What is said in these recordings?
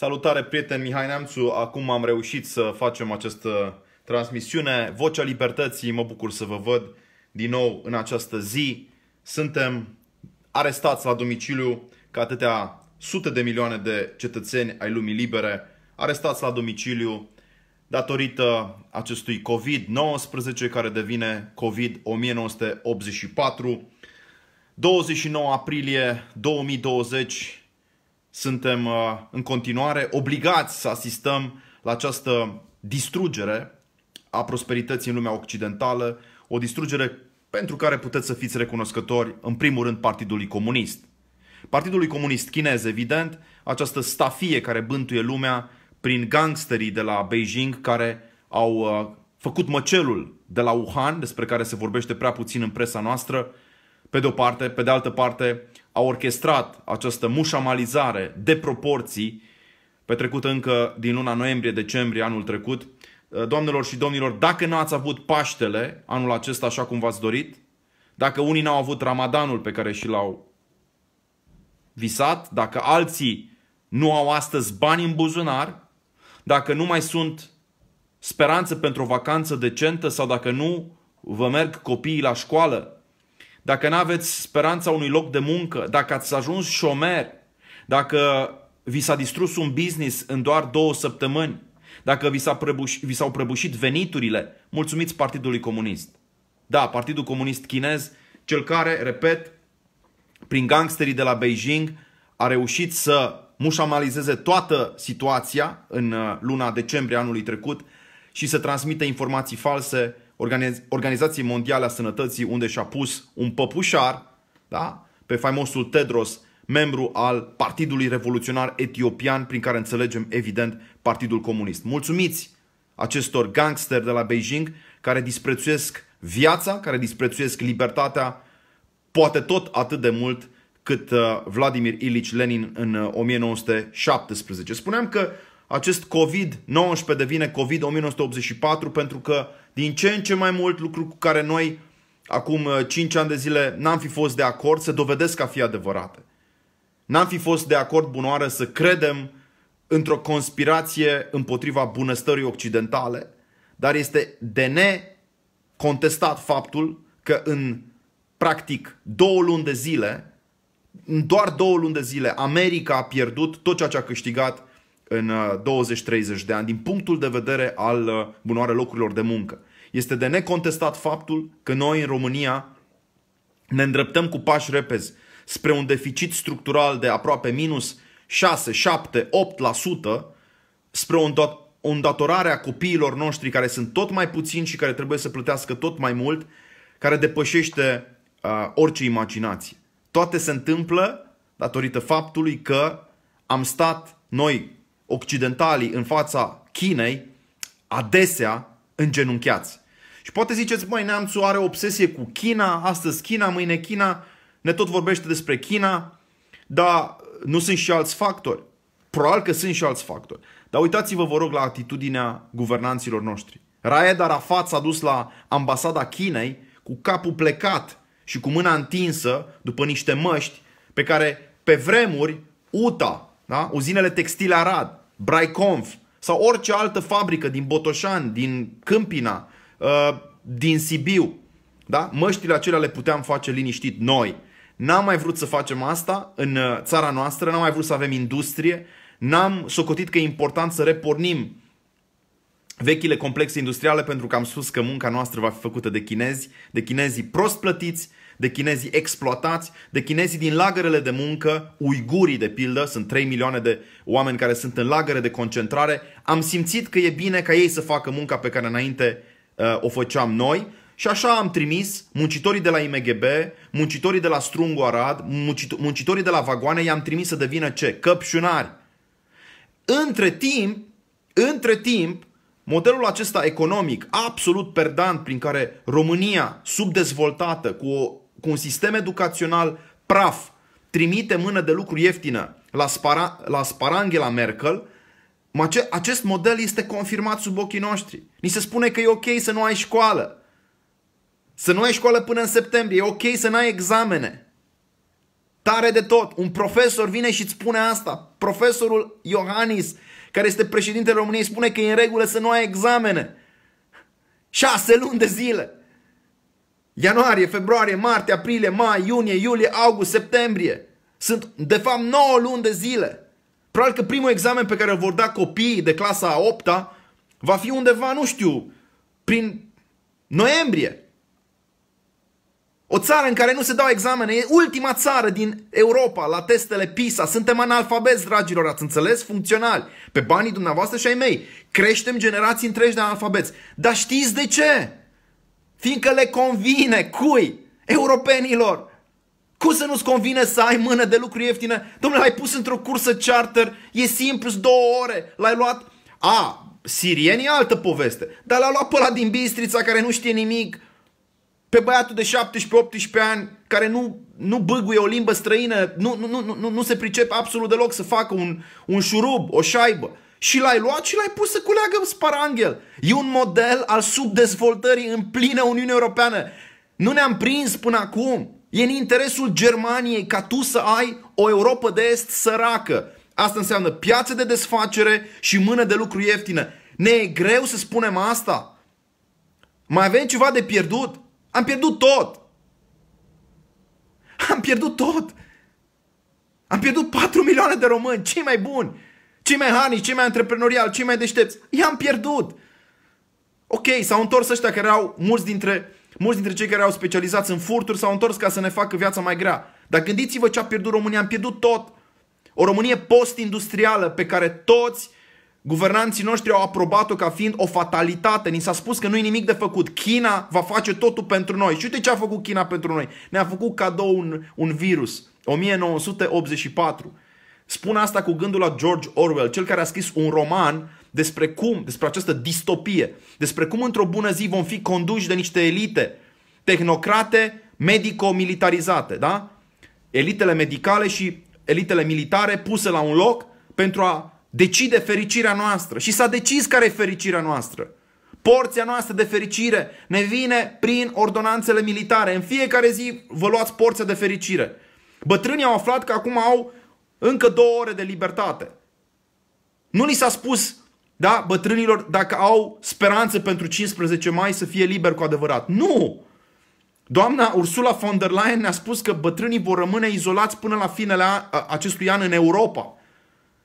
Salutare prieten Mihai Neamțu, acum am reușit să facem această transmisiune. Vocea Libertății, mă bucur să vă văd din nou în această zi. Suntem arestați la domiciliu ca atâtea sute de milioane de cetățeni ai lumii libere, arestați la domiciliu datorită acestui COVID-19 care devine COVID-1984. 29 aprilie 2020 suntem uh, în continuare obligați să asistăm la această distrugere a prosperității în lumea occidentală, o distrugere pentru care puteți să fiți recunoscători, în primul rând, Partidului Comunist. Partidului Comunist chinez, evident, această stafie care bântuie lumea prin gangsterii de la Beijing care au uh, făcut măcelul de la Wuhan, despre care se vorbește prea puțin în presa noastră, pe de o parte, pe de altă parte, a orchestrat această mușamalizare de proporții petrecută încă din luna noiembrie-decembrie anul trecut. Uh, doamnelor și domnilor, dacă nu ați avut Paștele anul acesta așa cum v-ați dorit, dacă unii n-au avut Ramadanul pe care și l-au visat, dacă alții nu au astăzi bani în buzunar, dacă nu mai sunt speranțe pentru o vacanță decentă sau dacă nu vă merg copiii la școală, dacă nu aveți speranța unui loc de muncă, dacă ați ajuns șomer, dacă vi s-a distrus un business în doar două săptămâni, dacă vi, s-a prăbuș- vi s-au prăbușit veniturile, mulțumiți Partidului Comunist. Da, Partidul Comunist Chinez, cel care, repet, prin gangsterii de la Beijing, a reușit să mușamalizeze toată situația în uh, luna decembrie anului trecut și să transmită informații false Organiz- Organizației Mondiale a Sănătății, unde și-a pus un păpușar da? pe faimosul Tedros, membru al Partidului Revoluționar Etiopian, prin care înțelegem, evident, Partidul Comunist. Mulțumiți acestor gangsteri de la Beijing care disprețuiesc viața, care disprețuiesc libertatea, poate tot atât de mult cât uh, Vladimir Ilici Lenin în 1917. Uh, Spuneam că acest COVID-19 devine COVID-1984 pentru că din ce în ce mai mult lucruri cu care noi acum 5 uh, ani de zile n-am fi fost de acord se dovedesc a fi adevărate. N-am fi fost de acord bunoară să credem într-o conspirație împotriva bunăstării occidentale, dar este de necontestat faptul că în practic două luni de zile, în doar două luni de zile, America a pierdut tot ceea ce a câștigat în 20-30 uh, de ani, din punctul de vedere al uh, bunoare locurilor de muncă. Este de necontestat faptul că noi în România ne îndreptăm cu pași repezi spre un deficit structural de aproape minus 6, 7, 8%, spre o îndatorare a copiilor noștri care sunt tot mai puțini și care trebuie să plătească tot mai mult, care depășește uh, orice imaginație. Toate se întâmplă datorită faptului că am stat noi occidentalii în fața Chinei adesea îngenunchiați. Și poate ziceți, măi, Neamțu are obsesie cu China, astăzi China, mâine China, ne tot vorbește despre China, dar nu sunt și alți factori. Probabil că sunt și alți factori. Dar uitați-vă, vă rog, la atitudinea guvernanților noștri. Raed Arafat s-a dus la ambasada Chinei cu capul plecat și cu mâna întinsă după niște măști pe care pe vremuri UTA, da? uzinele textile Arad, Braiconf sau orice altă fabrică din Botoșani, din Câmpina, uh, din Sibiu, da? măștile acelea le puteam face liniștit noi. N-am mai vrut să facem asta în uh, țara noastră, n-am mai vrut să avem industrie, n-am socotit că e important să repornim vechile complexe industriale pentru că am spus că munca noastră va fi făcută de chinezi, de chinezii prost plătiți, de chinezii exploatați, de chinezii din lagărele de muncă, uigurii de pildă, sunt 3 milioane de oameni care sunt în lagăre de concentrare. Am simțit că e bine ca ei să facă munca pe care înainte uh, o făceam noi și așa am trimis muncitorii de la IMGB, muncitorii de la Strungu Arad, muncitorii de la vagoane, i-am trimis să devină ce? Căpșunari. Între timp, între timp, modelul acesta economic absolut perdant prin care România, subdezvoltată, cu o cu un sistem educațional praf, trimite mână de lucru ieftină la, spara, la Sparangela Merkel, acest model este confirmat sub ochii noștri. Ni se spune că e ok să nu ai școală. Să nu ai școală până în septembrie. E ok să nu ai examene. Tare de tot. Un profesor vine și îți spune asta. Profesorul Iohannis, care este președintele României, spune că e în regulă să nu ai examene. Șase luni de zile. Ianuarie, februarie, martie, aprilie, mai, iunie, iulie, august, septembrie. Sunt, de fapt, 9 luni de zile. Probabil că primul examen pe care îl vor da copiii de clasa a 8 -a va fi undeva, nu știu, prin noiembrie. O țară în care nu se dau examene, e ultima țară din Europa la testele PISA. Suntem analfabeti, dragilor, ați înțeles? Funcționali. Pe banii dumneavoastră și ai mei. Creștem generații întregi de analfabeți. Dar știți de ce? Fiindcă le convine. Cui? Europenilor. Cum să nu-ți convine să ai mână de lucru ieftină? Domnule, l-ai pus într-o cursă charter, e simplu, două ore, l-ai luat... A, sirieni e altă poveste, dar l-a luat pe ăla din Bistrița care nu știe nimic, pe băiatul de 17-18 ani care nu, nu băguie o limbă străină, nu, nu, nu, nu, nu se pricepe absolut deloc să facă un, un șurub, o șaibă. Și l-ai luat și l-ai pus să culeagă sparanghel. E un model al subdezvoltării în plină Uniune Europeană. Nu ne-am prins până acum. E în interesul Germaniei ca tu să ai o Europa de Est săracă. Asta înseamnă piață de desfacere și mână de lucru ieftină. Ne e greu să spunem asta. Mai avem ceva de pierdut? Am pierdut tot. Am pierdut tot. Am pierdut 4 milioane de români, cei mai buni, cei mai hanici, cei mai antreprenoriali, cei mai deștepți. I-am pierdut. Ok, s-au întors ăștia care au mulți dintre Mulți dintre cei care au specializat în furturi s-au întors ca să ne facă viața mai grea. Dar gândiți-vă ce a pierdut România. Am pierdut tot. O Românie post-industrială pe care toți guvernanții noștri au aprobat-o ca fiind o fatalitate. Ni s-a spus că nu e nimic de făcut. China va face totul pentru noi. Și uite ce a făcut China pentru noi. Ne-a făcut cadou un, un virus. 1984. Spun asta cu gândul la George Orwell, cel care a scris un roman despre cum, despre această distopie, despre cum într-o bună zi vom fi conduși de niște elite tehnocrate medico-militarizate, da? Elitele medicale și elitele militare puse la un loc pentru a decide fericirea noastră. Și s-a decis care e fericirea noastră. Porția noastră de fericire ne vine prin ordonanțele militare. În fiecare zi vă luați porția de fericire. Bătrânii au aflat că acum au încă două ore de libertate. Nu li s-a spus da, bătrânilor, dacă au speranțe pentru 15 mai să fie liber cu adevărat. Nu! Doamna Ursula von der Leyen ne-a spus că bătrânii vor rămâne izolați până la finele acestui an în Europa.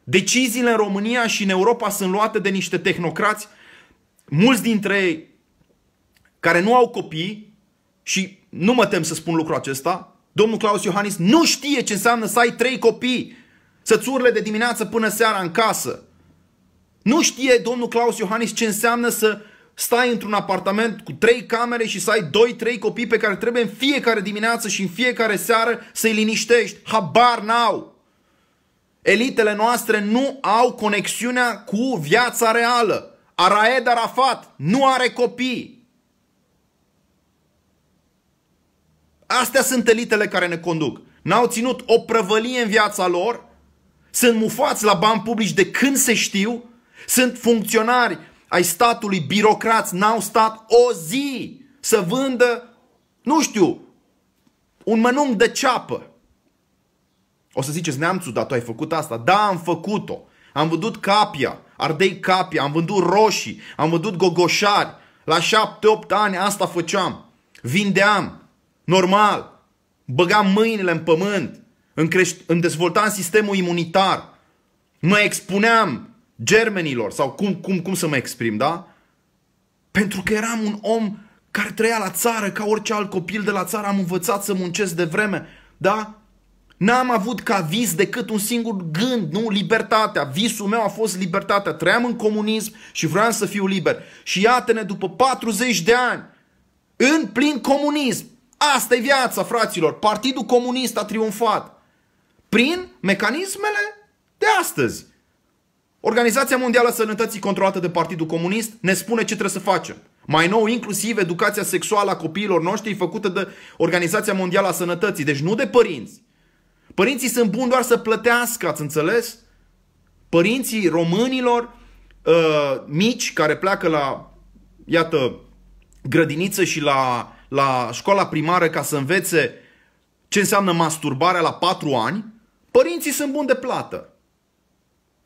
Deciziile în România și în Europa sunt luate de niște tehnocrați, mulți dintre ei care nu au copii și nu mă tem să spun lucrul acesta, domnul Claus Iohannis nu știe ce înseamnă să ai trei copii, să-ți urle de dimineață până seara în casă, nu știe domnul Claus Iohannis ce înseamnă să stai într-un apartament cu trei camere și să ai doi, trei copii pe care trebuie în fiecare dimineață și în fiecare seară să-i liniștești. Habar n-au! Elitele noastre nu au conexiunea cu viața reală. Araed Arafat nu are copii. Astea sunt elitele care ne conduc. N-au ținut o prăvălie în viața lor, sunt mufați la bani publici de când se știu sunt funcționari ai statului, birocrați, n-au stat o zi să vândă, nu știu, un mănunc de ceapă. O să ziceți, neamțu, dar tu ai făcut asta. Da, am făcut-o. Am vândut capia, ardei capia, am vândut roșii, am vândut gogoșari. La șapte-opt ani asta făceam. Vindeam. Normal. Băgam mâinile în pământ. Îmi, creș- îmi dezvoltam sistemul imunitar. Mă expuneam germenilor sau cum, cum, cum să mă exprim, da? Pentru că eram un om care trăia la țară ca orice alt copil de la țară, am învățat să muncesc de vreme, da? N-am avut ca vis decât un singur gând, nu? Libertatea. Visul meu a fost libertatea. Trăiam în comunism și vreau să fiu liber. Și iată-ne după 40 de ani, în plin comunism. Asta e viața, fraților. Partidul comunist a triumfat. Prin mecanismele de astăzi. Organizația Mondială a Sănătății controlată de Partidul Comunist ne spune ce trebuie să facem. Mai nou, inclusiv educația sexuală a copiilor noștri e făcută de Organizația Mondială a Sănătății, deci nu de părinți. Părinții sunt buni doar să plătească, ați înțeles? Părinții românilor uh, mici care pleacă la, iată, grădiniță și la, la școala primară ca să învețe ce înseamnă masturbarea la 4 ani, părinții sunt buni de plată.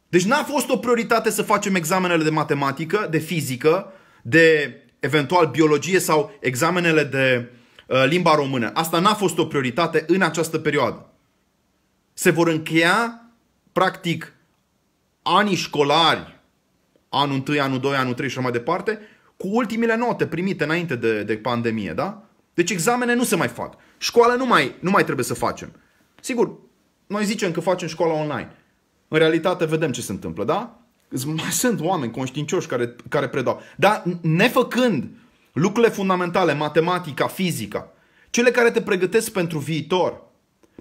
Deci n-a fost o prioritate să facem examenele de matematică, de fizică, de eventual biologie sau examenele de uh, limba română. Asta n-a fost o prioritate în această perioadă. Se vor încheia, practic, anii școlari, anul 1, anul 2, anul 3 și așa mai departe, cu ultimile note primite înainte de, de pandemie, da? Deci examene nu se mai fac. Școală nu mai, nu mai trebuie să facem. Sigur, noi zicem că facem școala online. În realitate vedem ce se întâmplă, da? Mai sunt oameni conștiincioși care, care predau. Dar nefăcând lucrurile fundamentale, matematica, fizica, cele care te pregătesc pentru viitor,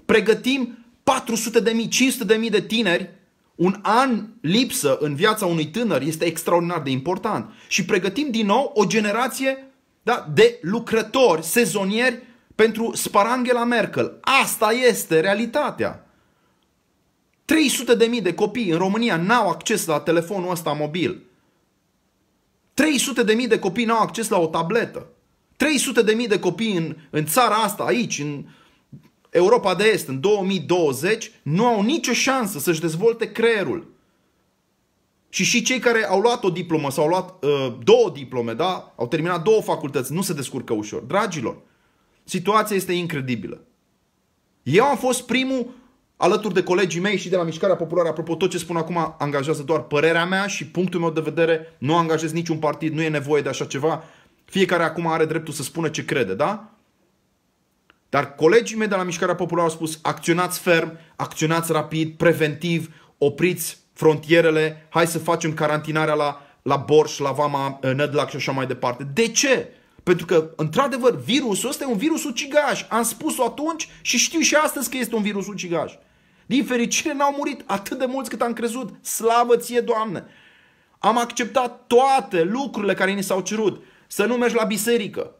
pregătim 400 de mii, 500 de mii de tineri un an lipsă în viața unui tânăr este extraordinar de important. Și pregătim din nou o generație da, de lucrători sezonieri pentru Sparangela Merkel. Asta este realitatea. 300 de mii de copii în România n-au acces la telefonul ăsta mobil. 300 de mii de copii n-au acces la o tabletă. 300 de mii de copii în, în țara asta, aici, în Europa de Est, în 2020, nu au nicio șansă să-și dezvolte creierul. Și și cei care au luat o diplomă sau au luat uh, două diplome, da? au terminat două facultăți, nu se descurcă ușor. Dragilor, situația este incredibilă. Eu am fost primul alături de colegii mei și de la Mișcarea Populară, apropo, tot ce spun acum angajează doar părerea mea și punctul meu de vedere, nu angajez niciun partid, nu e nevoie de așa ceva. Fiecare acum are dreptul să spună ce crede, da? Dar colegii mei de la Mișcarea Populară au spus acționați ferm, acționați rapid, preventiv, opriți frontierele, hai să facem carantinarea la, la Borș, la Vama, uh, Nădlac și așa mai departe. De ce? Pentru că, într-adevăr, virusul ăsta e un virus ucigaș. Am spus-o atunci și știu și astăzi că este un virus ucigaș. Din fericire n-au murit atât de mulți cât am crezut. Slavă ție, Doamne! Am acceptat toate lucrurile care ni s-au cerut. Să nu mergi la biserică.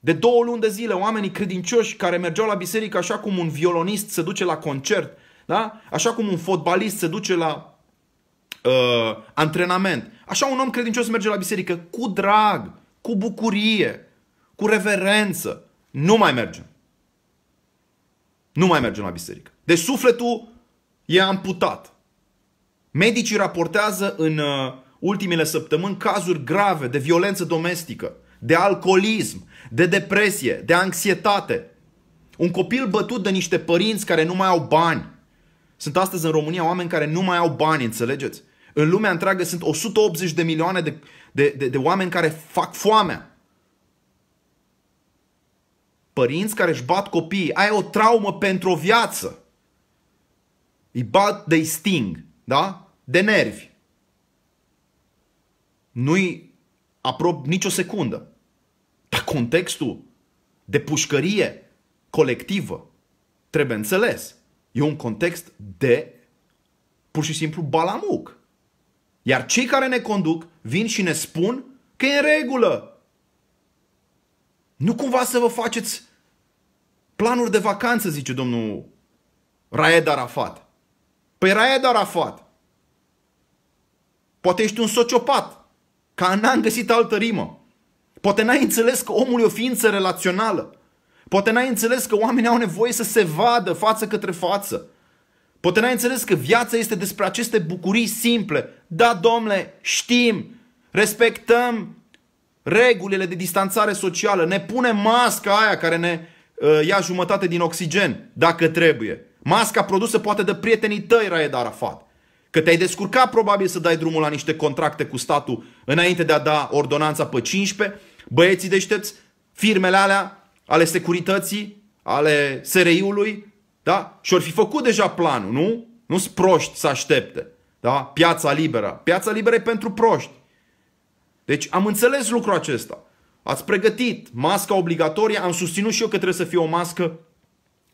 De două luni de zile, oamenii credincioși care mergeau la biserică așa cum un violonist se duce la concert, da? așa cum un fotbalist se duce la uh, antrenament, așa un om credincios merge la biserică cu drag, cu bucurie, cu reverență. Nu mai mergem. Nu mai mergem la biserică. Deci sufletul e amputat. Medicii raportează în uh, ultimele săptămâni cazuri grave de violență domestică, de alcoolism, de depresie, de anxietate. Un copil bătut de niște părinți care nu mai au bani. Sunt astăzi în România oameni care nu mai au bani, înțelegeți? În lumea întreagă sunt 180 de milioane de, de, de, de oameni care fac foamea. Părinți care își bat copiii. Ai o traumă pentru o viață. Îi bat, de sting, da? De nervi. Nu-i aprob nicio secundă. Dar contextul de pușcărie colectivă trebuie înțeles. E un context de pur și simplu balamuc. Iar cei care ne conduc vin și ne spun că e în regulă. Nu cumva să vă faceți planuri de vacanță, zice domnul Raed Arafat. Păi Raed Arafat, poate ești un sociopat, ca n-am găsit altă rimă. Poate n-ai înțeles că omul e o ființă relațională. Poate n-ai înțeles că oamenii au nevoie să se vadă față către față. Poate n-ai înțeles că viața este despre aceste bucurii simple. Da, domnule, știm, respectăm regulile de distanțare socială, ne punem masca aia care ne uh, ia jumătate din oxigen, dacă trebuie. Masca produsă poate de prietenii tăi, Raed Arafat. Că te-ai descurcat probabil să dai drumul la niște contracte cu statul înainte de a da ordonanța pe 15. Băieții deștepți, firmele alea ale securității, ale SRI-ului, da? Și-or fi făcut deja planul, nu? Nu-s proști să aștepte. Da? Piața liberă. Piața liberă e pentru proști. Deci am înțeles lucrul acesta. Ați pregătit masca obligatorie, am susținut și eu că trebuie să fie o mască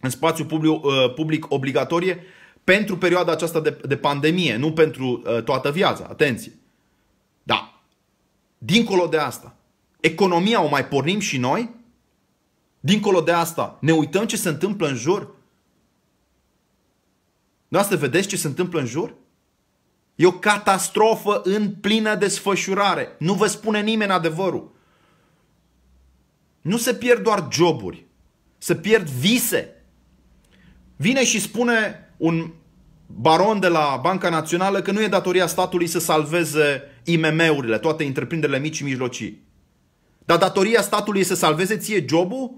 în spațiu public, uh, public obligatorie pentru perioada aceasta de, de pandemie, nu pentru uh, toată viața. Atenție! Da. Dincolo de asta, economia o mai pornim și noi? Dincolo de asta, ne uităm ce se întâmplă în jur? Noastră vedeți ce se întâmplă în jur? E o catastrofă în plină desfășurare. Nu vă spune nimeni adevărul. Nu se pierd doar joburi. să pierd vise. Vine și spune un baron de la Banca Națională că nu e datoria statului să salveze IMM-urile, toate întreprinderile mici și mijlocii. Dar datoria statului e să salveze ție jobul?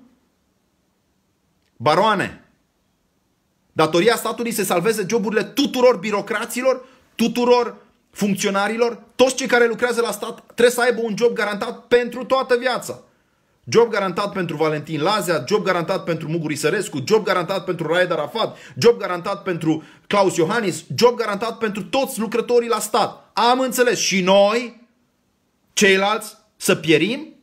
Baroane, datoria statului să salveze joburile tuturor birocraților, tuturor funcționarilor, toți cei care lucrează la stat trebuie să aibă un job garantat pentru toată viața. Job garantat pentru Valentin Lazea, job garantat pentru Muguri Sărescu, job garantat pentru Raed Arafat, job garantat pentru Claus Iohannis, job garantat pentru toți lucrătorii la stat. Am înțeles. Și noi, ceilalți, să pierim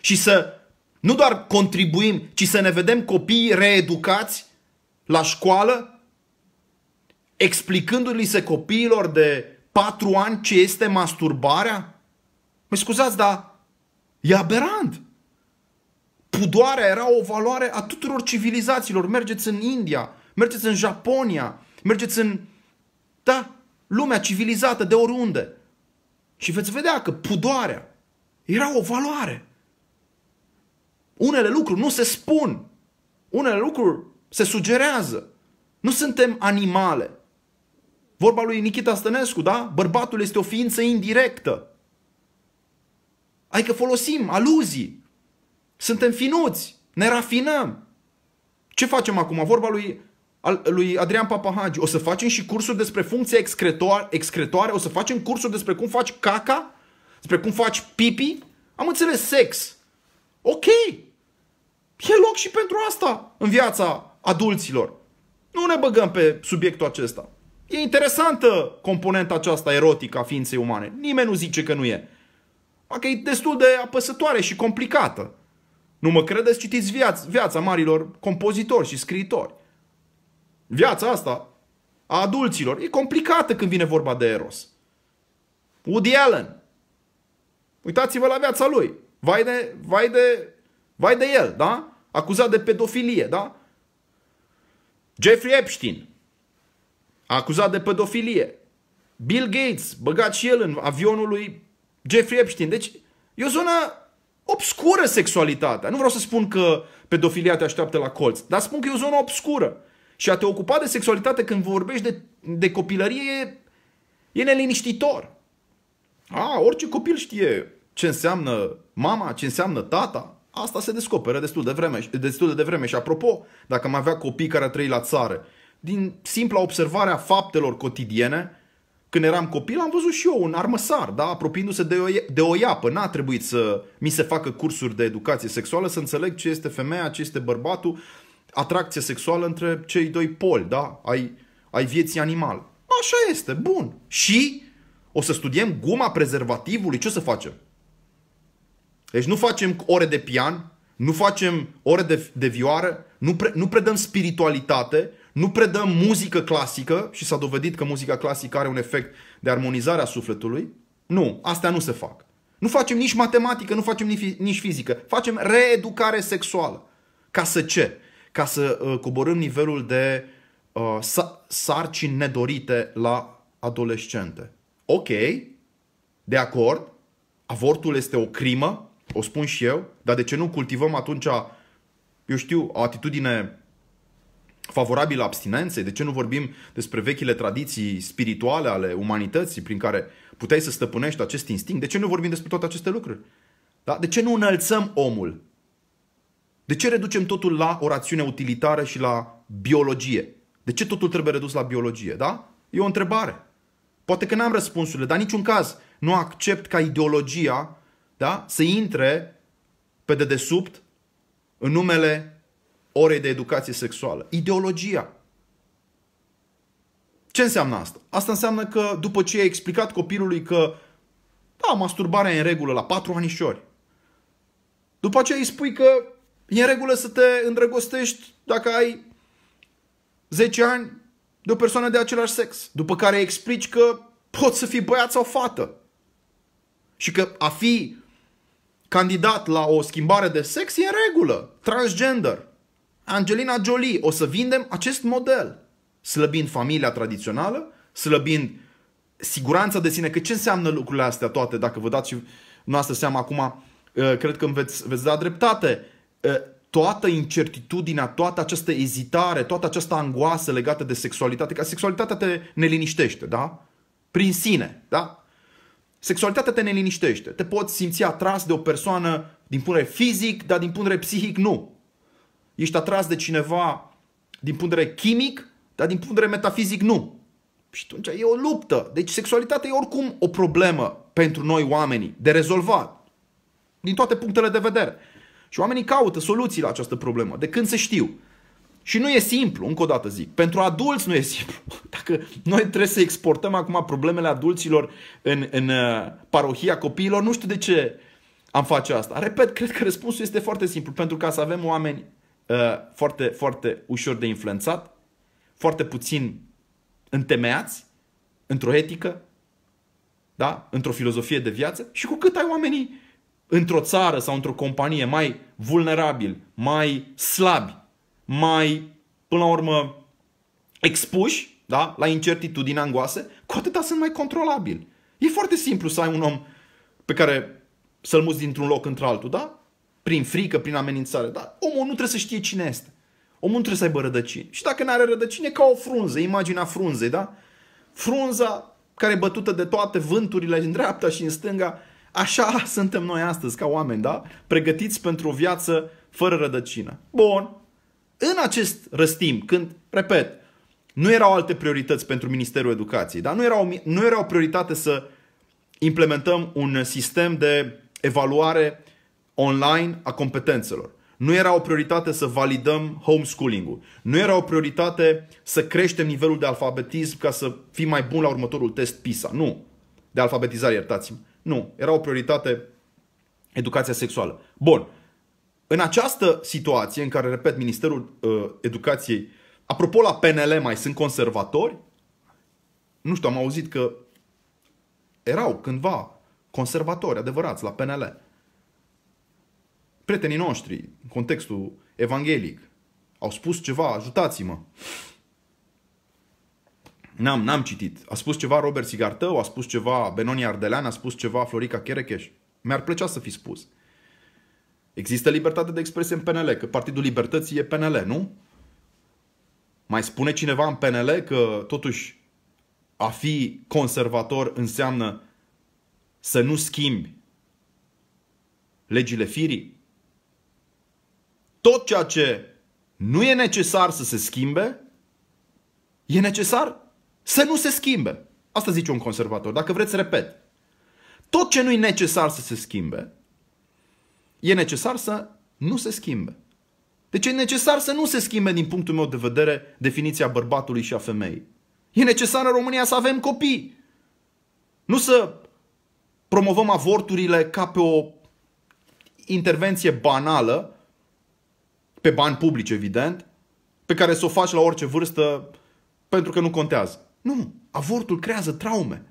și să nu doar contribuim, ci să ne vedem copiii reeducați la școală, explicându-li se copiilor de patru ani ce este masturbarea? Mă scuzați, dar e aberant. Pudoarea era o valoare a tuturor civilizațiilor. Mergeți în India, mergeți în Japonia, mergeți în, da, lumea civilizată de oriunde. Și veți vedea că pudoarea era o valoare. Unele lucruri nu se spun. Unele lucruri se sugerează. Nu suntem animale. Vorba lui Nikita Stănescu, da? Bărbatul este o ființă indirectă. Adică folosim aluzii. Suntem finuți. Ne rafinăm. Ce facem acum? Vorba lui, lui Adrian Papahagi. O să facem și cursuri despre funcția excretoare, excretoare? O să facem cursuri despre cum faci caca? Despre cum faci pipi? Am înțeles sex. Ok. E loc și pentru asta în viața adulților. Nu ne băgăm pe subiectul acesta. E interesantă componenta aceasta erotică a ființei umane. Nimeni nu zice că nu e. Că e destul de apăsătoare și complicată. Nu mă credeți? Citiți viața, viața marilor compozitori și scriitori. Viața asta a adulților e complicată când vine vorba de Eros. Woody Allen. Uitați-vă la viața lui. Vai de, vai de, vai de el, da? Acuzat de pedofilie, da? Jeffrey Epstein, acuzat de pedofilie. Bill Gates, băgat și el în avionul lui Jeffrey Epstein. Deci e o zonă obscură sexualitatea. Nu vreau să spun că pedofilia te așteaptă la colț, dar spun că e o zonă obscură. Și a te ocupa de sexualitate când vorbești de, de copilărie e, e neliniștitor. A, orice copil știe ce înseamnă mama, ce înseamnă tata. Asta se descoperă destul de vreme, destul de devreme. Și apropo, dacă am avea copii care trăi la țară, din simpla observare a faptelor cotidiene, când eram copil am văzut și eu un armăsar, da, apropiindu-se de o, de o iapă. N-a trebuit să mi se facă cursuri de educație sexuală, să înțeleg ce este femeia, ce este bărbatul, atracție sexuală între cei doi poli, da, ai, ai vieții animal. Așa este, bun. Și o să studiem guma prezervativului, ce o să facem? Deci nu facem ore de pian, nu facem ore de, de vioară, nu, pre, nu predăm spiritualitate, nu predăm muzică clasică și s-a dovedit că muzica clasică are un efect de armonizare a sufletului. Nu, astea nu se fac. Nu facem nici matematică, nu facem nici, nici fizică. Facem reeducare sexuală. Ca să ce? Ca să uh, coborâm nivelul de uh, sarcini nedorite la adolescente. Ok, de acord, avortul este o crimă, o spun și eu, dar de ce nu cultivăm atunci, eu știu, o atitudine favorabilă abstinenței? De ce nu vorbim despre vechile tradiții spirituale ale umanității prin care puteai să stăpânești acest instinct? De ce nu vorbim despre toate aceste lucruri? Da? De ce nu înălțăm omul? De ce reducem totul la o rațiune utilitară și la biologie? De ce totul trebuie redus la biologie? Da? E o întrebare. Poate că n-am răspunsurile, dar niciun caz nu accept ca ideologia da? să intre pe dedesubt în numele orei de educație sexuală. Ideologia. Ce înseamnă asta? Asta înseamnă că după ce ai explicat copilului că da, masturbarea e în regulă la patru anișori, după aceea îi spui că e în regulă să te îndrăgostești dacă ai 10 ani de o persoană de același sex. După care explici că poți să fii băiat sau fată. Și că a fi candidat la o schimbare de sex e în regulă. Transgender. Angelina Jolie. O să vindem acest model. Slăbind familia tradițională, slăbind siguranța de sine. Că ce înseamnă lucrurile astea toate? Dacă vă dați și noastră seama acum, uh, cred că îmi veți, veți da dreptate. Uh, toată incertitudinea, toată această ezitare, toată această angoasă legată de sexualitate, că sexualitatea te neliniștește, da? Prin sine, da? Sexualitatea te neliniștește. Te poți simți atras de o persoană din punct de fizic, dar din punct de psihic nu. Ești atras de cineva din punct de chimic, dar din punct de metafizic nu. Și atunci e o luptă. Deci sexualitatea e oricum o problemă pentru noi oamenii de rezolvat. Din toate punctele de vedere. Și oamenii caută soluții la această problemă, de când se știu. Și nu e simplu, încă o dată zic. Pentru adulți nu e simplu. Dacă noi trebuie să exportăm acum problemele adulților în, în uh, parohia copiilor, nu știu de ce am face asta. Repet, cred că răspunsul este foarte simplu. Pentru ca să avem oameni uh, foarte, foarte ușor de influențat, foarte puțin întemeiați într-o etică, da? într-o filozofie de viață și cu cât ai oamenii într-o țară sau într-o companie mai vulnerabili, mai slabi, mai, până la urmă, expuși da? la incertitudini angoase, cu atâta sunt mai controlabili. E foarte simplu să ai un om pe care să-l muți dintr-un loc într-altul, da? Prin frică, prin amenințare, da? Omul nu trebuie să știe cine este. Omul nu trebuie să aibă rădăcini. Și dacă nu are rădăcini, e ca o frunză, imaginea frunzei, da? Frunza care e bătută de toate vânturile în dreapta și în stânga, așa suntem noi astăzi ca oameni, da? Pregătiți pentru o viață fără rădăcină. Bun. În acest răstim, când, repet, nu erau alte priorități pentru Ministerul Educației, da? nu, erau, nu era o prioritate să implementăm un sistem de evaluare online a competențelor. Nu era o prioritate să validăm homeschooling-ul. Nu era o prioritate să creștem nivelul de alfabetism ca să fim mai buni la următorul test PISA. Nu. De alfabetizare, iertați-mă. Nu. Era o prioritate educația sexuală. Bun. În această situație în care, repet, Ministerul uh, Educației, apropo la PNL mai sunt conservatori, nu știu, am auzit că erau cândva conservatori adevărați la PNL prietenii noștri, în contextul evanghelic, au spus ceva, ajutați-mă. N-am, n-am citit. A spus ceva Robert Sigartău, a spus ceva Benoni Ardelean, a spus ceva Florica Cherecheș. Mi-ar plăcea să fi spus. Există libertate de expresie în PNL, că Partidul Libertății e PNL, nu? Mai spune cineva în PNL că totuși a fi conservator înseamnă să nu schimbi legile firii? Tot ceea ce nu e necesar să se schimbe, e necesar să nu se schimbe. Asta zice un conservator. Dacă vreți să repet. Tot ce nu e necesar să se schimbe, e necesar să nu se schimbe. Deci e necesar să nu se schimbe din punctul meu de vedere definiția bărbatului și a femeii. E necesar în România să avem copii. Nu să promovăm avorturile ca pe o intervenție banală pe bani publici, evident, pe care să o faci la orice vârstă pentru că nu contează. Nu, avortul creează traume.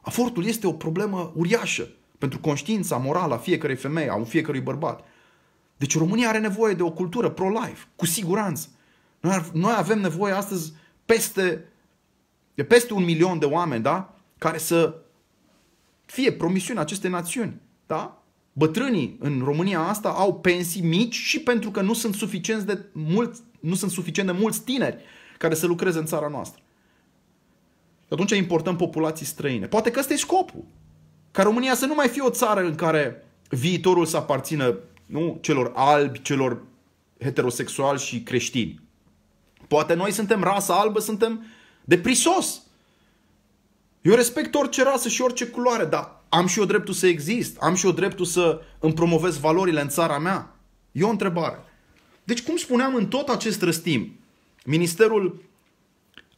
Avortul este o problemă uriașă pentru conștiința morală a fiecărei femei, a fiecărui bărbat. Deci România are nevoie de o cultură pro-life, cu siguranță. Noi, noi avem nevoie astăzi peste, de peste un milion de oameni, da? Care să fie promisiunea acestei națiuni, da? Bătrânii în România asta au pensii mici și pentru că nu sunt suficient de mulți, nu sunt suficient de mulți tineri care să lucreze în țara noastră. Și atunci importăm populații străine. Poate că ăsta e scopul. Ca România să nu mai fie o țară în care viitorul să aparțină nu, celor albi, celor heterosexuali și creștini. Poate noi suntem rasa albă, suntem de prisos. Eu respect orice rasă și orice culoare, dar am și eu dreptul să exist? Am și eu dreptul să îmi promovez valorile în țara mea? E o întrebare. Deci, cum spuneam, în tot acest răstim, Ministerul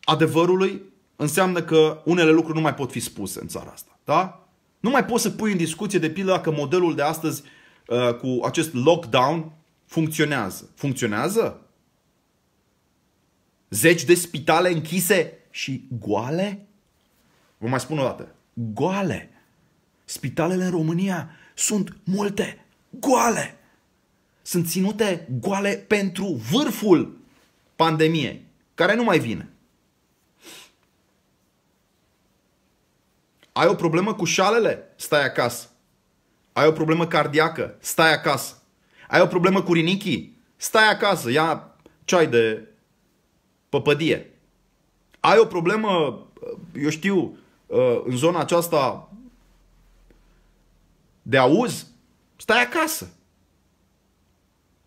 Adevărului înseamnă că unele lucruri nu mai pot fi spuse în țara asta. Da? Nu mai poți să pui în discuție, de pildă, dacă modelul de astăzi uh, cu acest lockdown funcționează. Funcționează? Zeci de spitale închise și goale? Vă mai spun o dată. Goale. Spitalele în România sunt multe goale. Sunt ținute goale pentru vârful pandemiei, care nu mai vine. Ai o problemă cu șalele? Stai acasă. Ai o problemă cardiacă? Stai acasă. Ai o problemă cu rinichii? stai acasă, ia ceai de păpădie. Ai o problemă, eu știu, în zona aceasta de auz, stai acasă.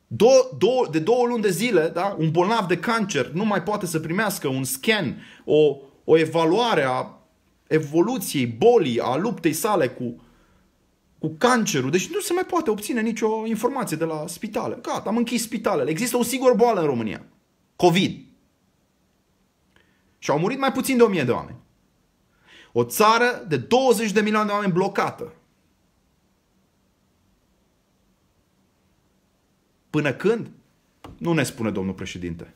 Două, două, de două luni de zile, da, un bolnav de cancer nu mai poate să primească un scan, o, o evaluare a evoluției bolii, a luptei sale cu, cu cancerul. Deci nu se mai poate obține nicio informație de la spitale. Gata, am închis spitalele. Există o sigură boală în România. COVID. Și au murit mai puțin de 1000 de oameni. O țară de 20 de milioane de oameni blocată. Până când? Nu ne spune domnul președinte.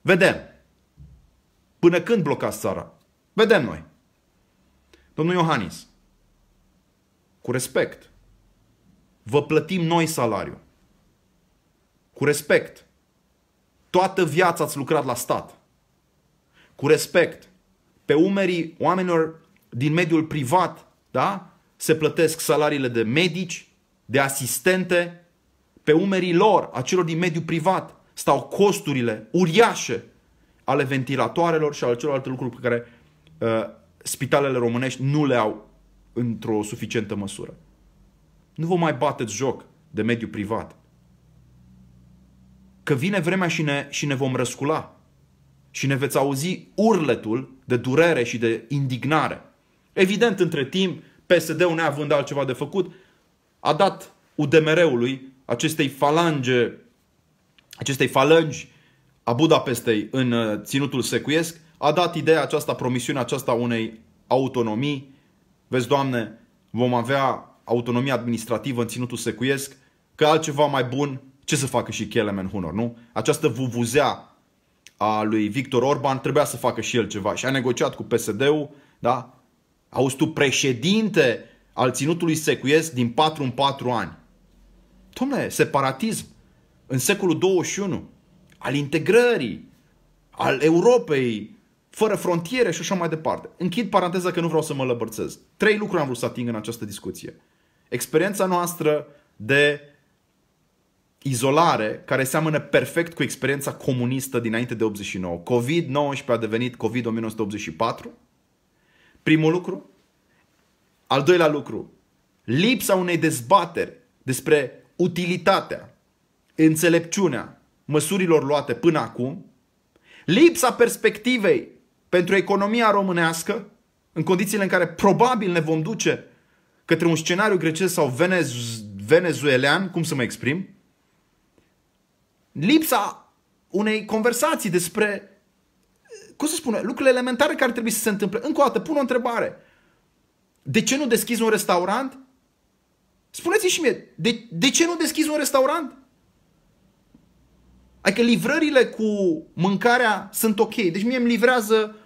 Vedem. Până când blocați țara? Vedem noi. Domnul Iohannis, cu respect, vă plătim noi salariu. Cu respect. Toată viața ați lucrat la stat. Cu respect. Pe umerii oamenilor din mediul privat, da? Se plătesc salariile de medici, de asistente, pe umerii lor, a celor din mediul privat, stau costurile uriașe ale ventilatoarelor și ale celorlalte lucruri pe care uh, spitalele românești nu le au într-o suficientă măsură. Nu vă mai bateți joc de mediul privat. Că vine vremea și ne, și ne vom răscula. Și ne veți auzi urletul de durere și de indignare. Evident, între timp, PSD-ul neavând altceva de făcut, a dat UDMR-ului acestei falange, acestei falangi a Budapestei în uh, ținutul secuiesc, a dat ideea aceasta, promisiunea aceasta unei autonomii. Vezi, Doamne, vom avea autonomie administrativă în ținutul secuiesc, că altceva mai bun, ce să facă și Kelemen Hunor, nu? Această vuvuzea a lui Victor Orban trebuia să facă și el ceva și a negociat cu PSD-ul, da? Auzi tu, președinte al ținutului secuiesc din 4 în 4 ani. Dom'le, separatism în secolul 21, al integrării, al Europei, fără frontiere și așa mai departe. Închid paranteza că nu vreau să mă lăbărțez. Trei lucruri am vrut să ating în această discuție. Experiența noastră de izolare, care seamănă perfect cu experiența comunistă dinainte de 89. COVID-19 a devenit COVID-1984. Primul lucru. Al doilea lucru. Lipsa unei dezbateri despre utilitatea, înțelepciunea măsurilor luate până acum, lipsa perspectivei pentru economia românească, în condițiile în care probabil ne vom duce către un scenariu grecesc sau venez- venezuelean, cum să mă exprim, lipsa unei conversații despre, cum să spune, lucrurile elementare care trebuie să se întâmple. Încă o dată, pun o întrebare. De ce nu deschizi un restaurant? Spuneți-mi și mie, de, de ce nu deschizi un restaurant? Adică livrările cu mâncarea sunt ok. Deci mie îmi livrează,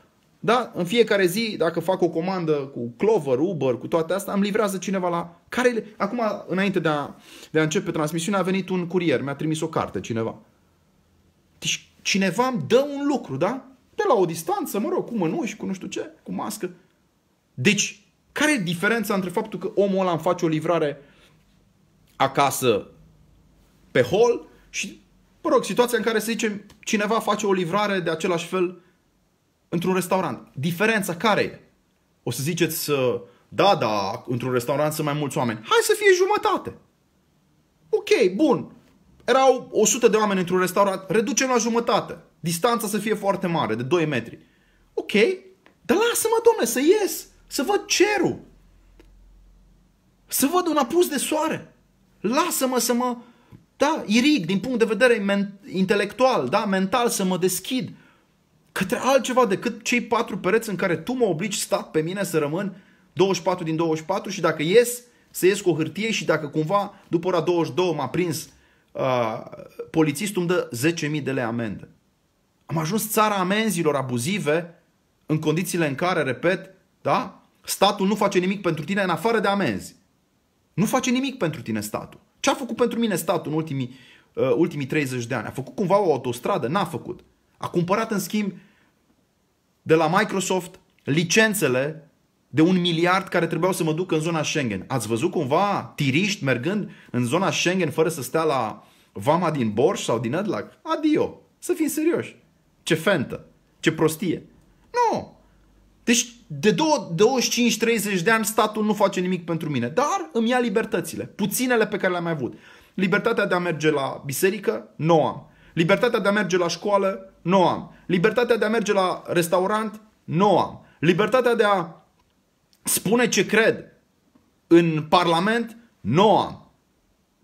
da, în fiecare zi, dacă fac o comandă cu Clover, Uber, cu toate astea, îmi livrează cineva la... Care... Acum, înainte de a, de a începe transmisiunea, a venit un curier, mi-a trimis o carte cineva. Deci cineva îmi dă un lucru, da? De la o distanță, mă rog, cu mănuși, cu nu știu ce, cu mască. Deci, care e diferența între faptul că omul ăla îmi face o livrare acasă pe hol și mă rog, situația în care, să zicem, cineva face o livrare de același fel într-un restaurant. Diferența care e? O să ziceți, da, da, într-un restaurant sunt mai mulți oameni. Hai să fie jumătate. Ok, bun. Erau 100 de oameni într-un restaurant, reducem la jumătate. Distanța să fie foarte mare, de 2 metri. Ok, dar lasă-mă, domne, să ies, să văd cerul. Să văd un apus de soare. Lasă-mă să mă da, irig din punct de vedere men- intelectual, da, mental să mă deschid către altceva decât cei patru pereți în care tu mă obligi stat pe mine să rămân 24 din 24 și dacă ies, să ies cu o hârtie și dacă cumva după ora 22 m-a prins uh, polițistul îmi dă 10.000 de lei amendă. Am ajuns țara amenzilor abuzive în condițiile în care, repet, da, statul nu face nimic pentru tine în afară de amenzi. Nu face nimic pentru tine statul. Ce a făcut pentru mine statul în ultimii, uh, ultimii 30 de ani? A făcut cumva o autostradă? N-a făcut. A cumpărat în schimb de la Microsoft licențele de un miliard care trebuiau să mă ducă în zona Schengen. Ați văzut cumva tiriști mergând în zona Schengen fără să stea la vama din Borș sau din Adlac, adio. Să fim serioși. Ce fentă. Ce prostie. Nu. Deci de 25-30 de ani statul nu face nimic pentru mine, dar îmi ia libertățile, puținele pe care le-am mai avut. Libertatea de a merge la biserică, nu am. Libertatea de a merge la școală, nu am. Libertatea de a merge la restaurant, nu am. Libertatea de a spune ce cred în Parlament, nu am.